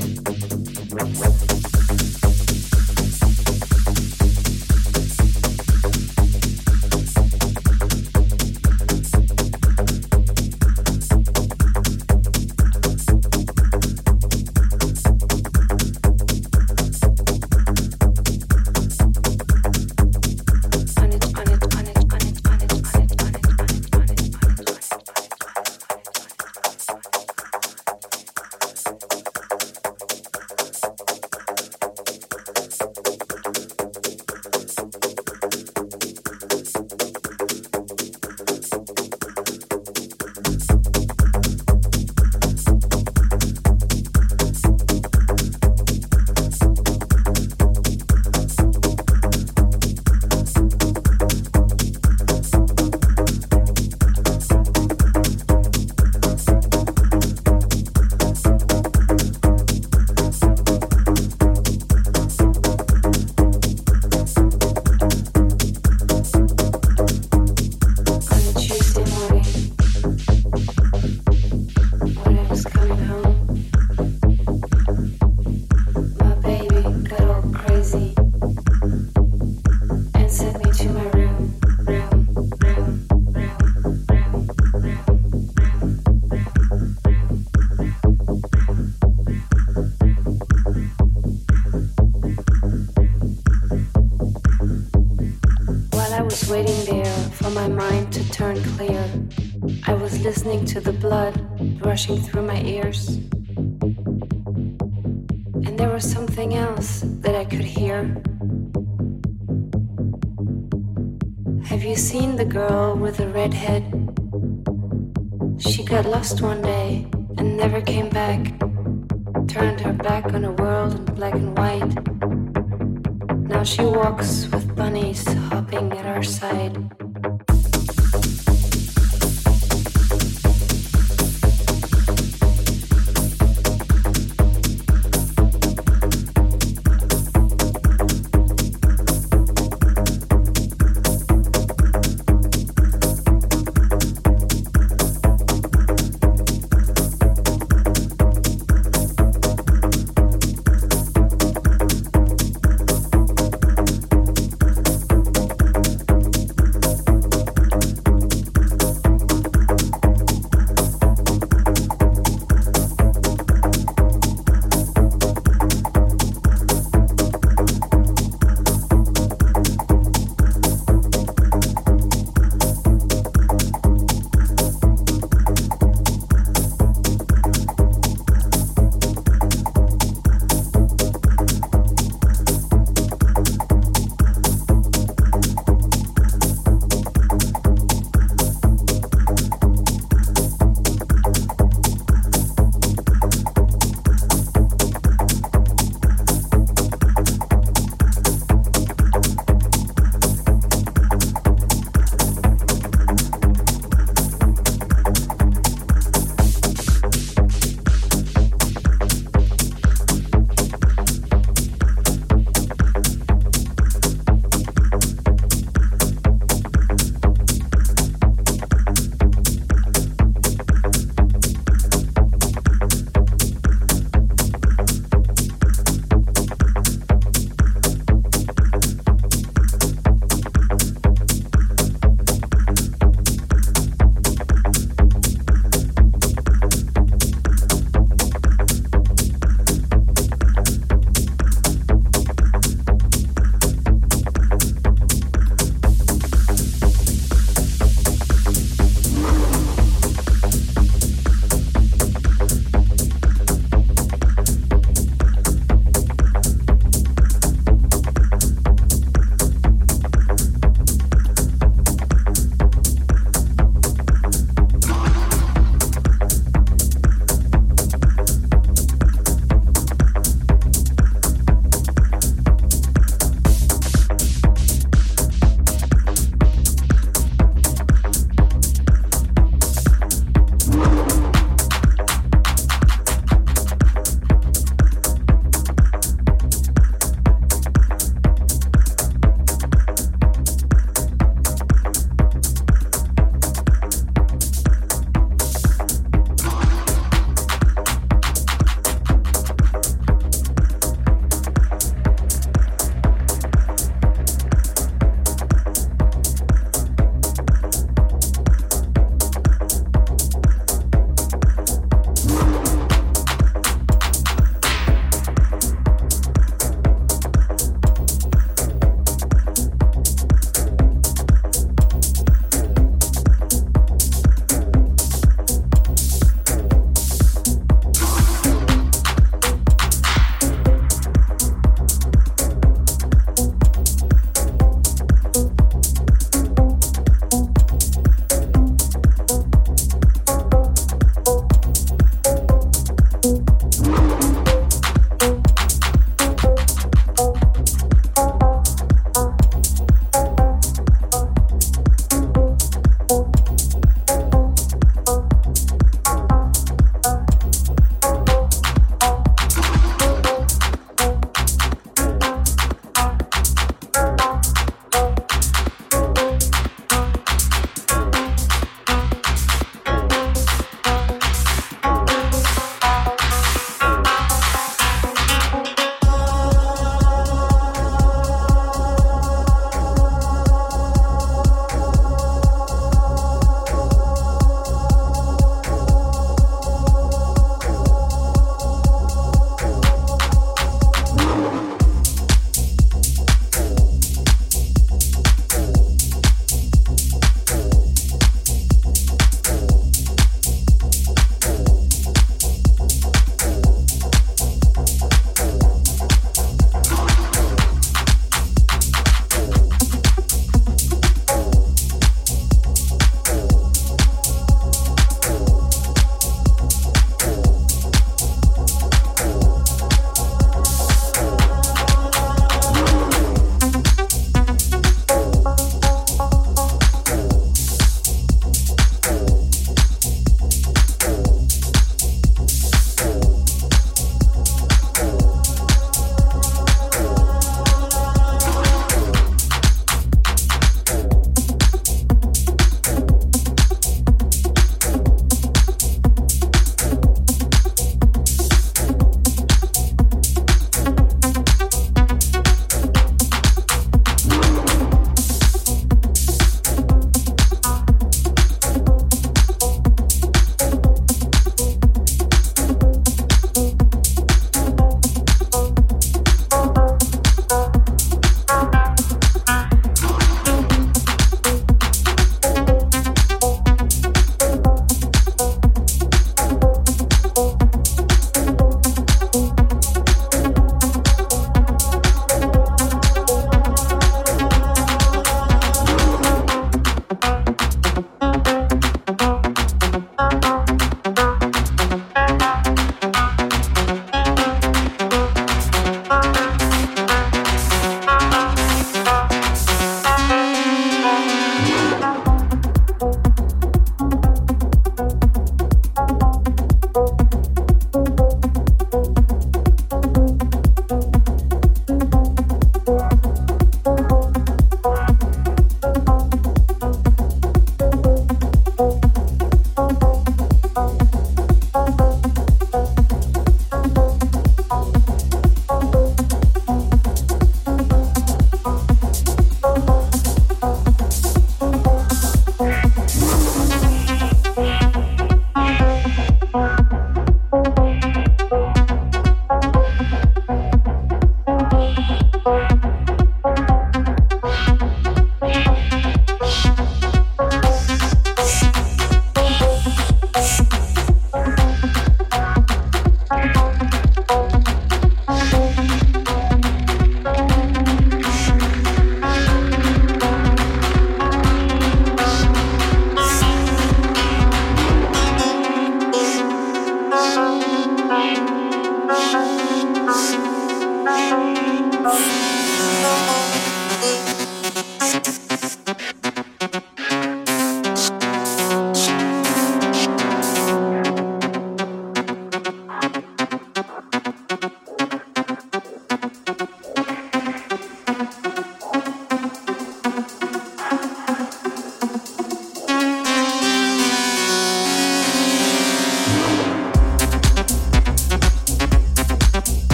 to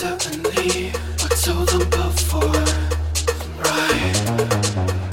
certainly I told them before, right?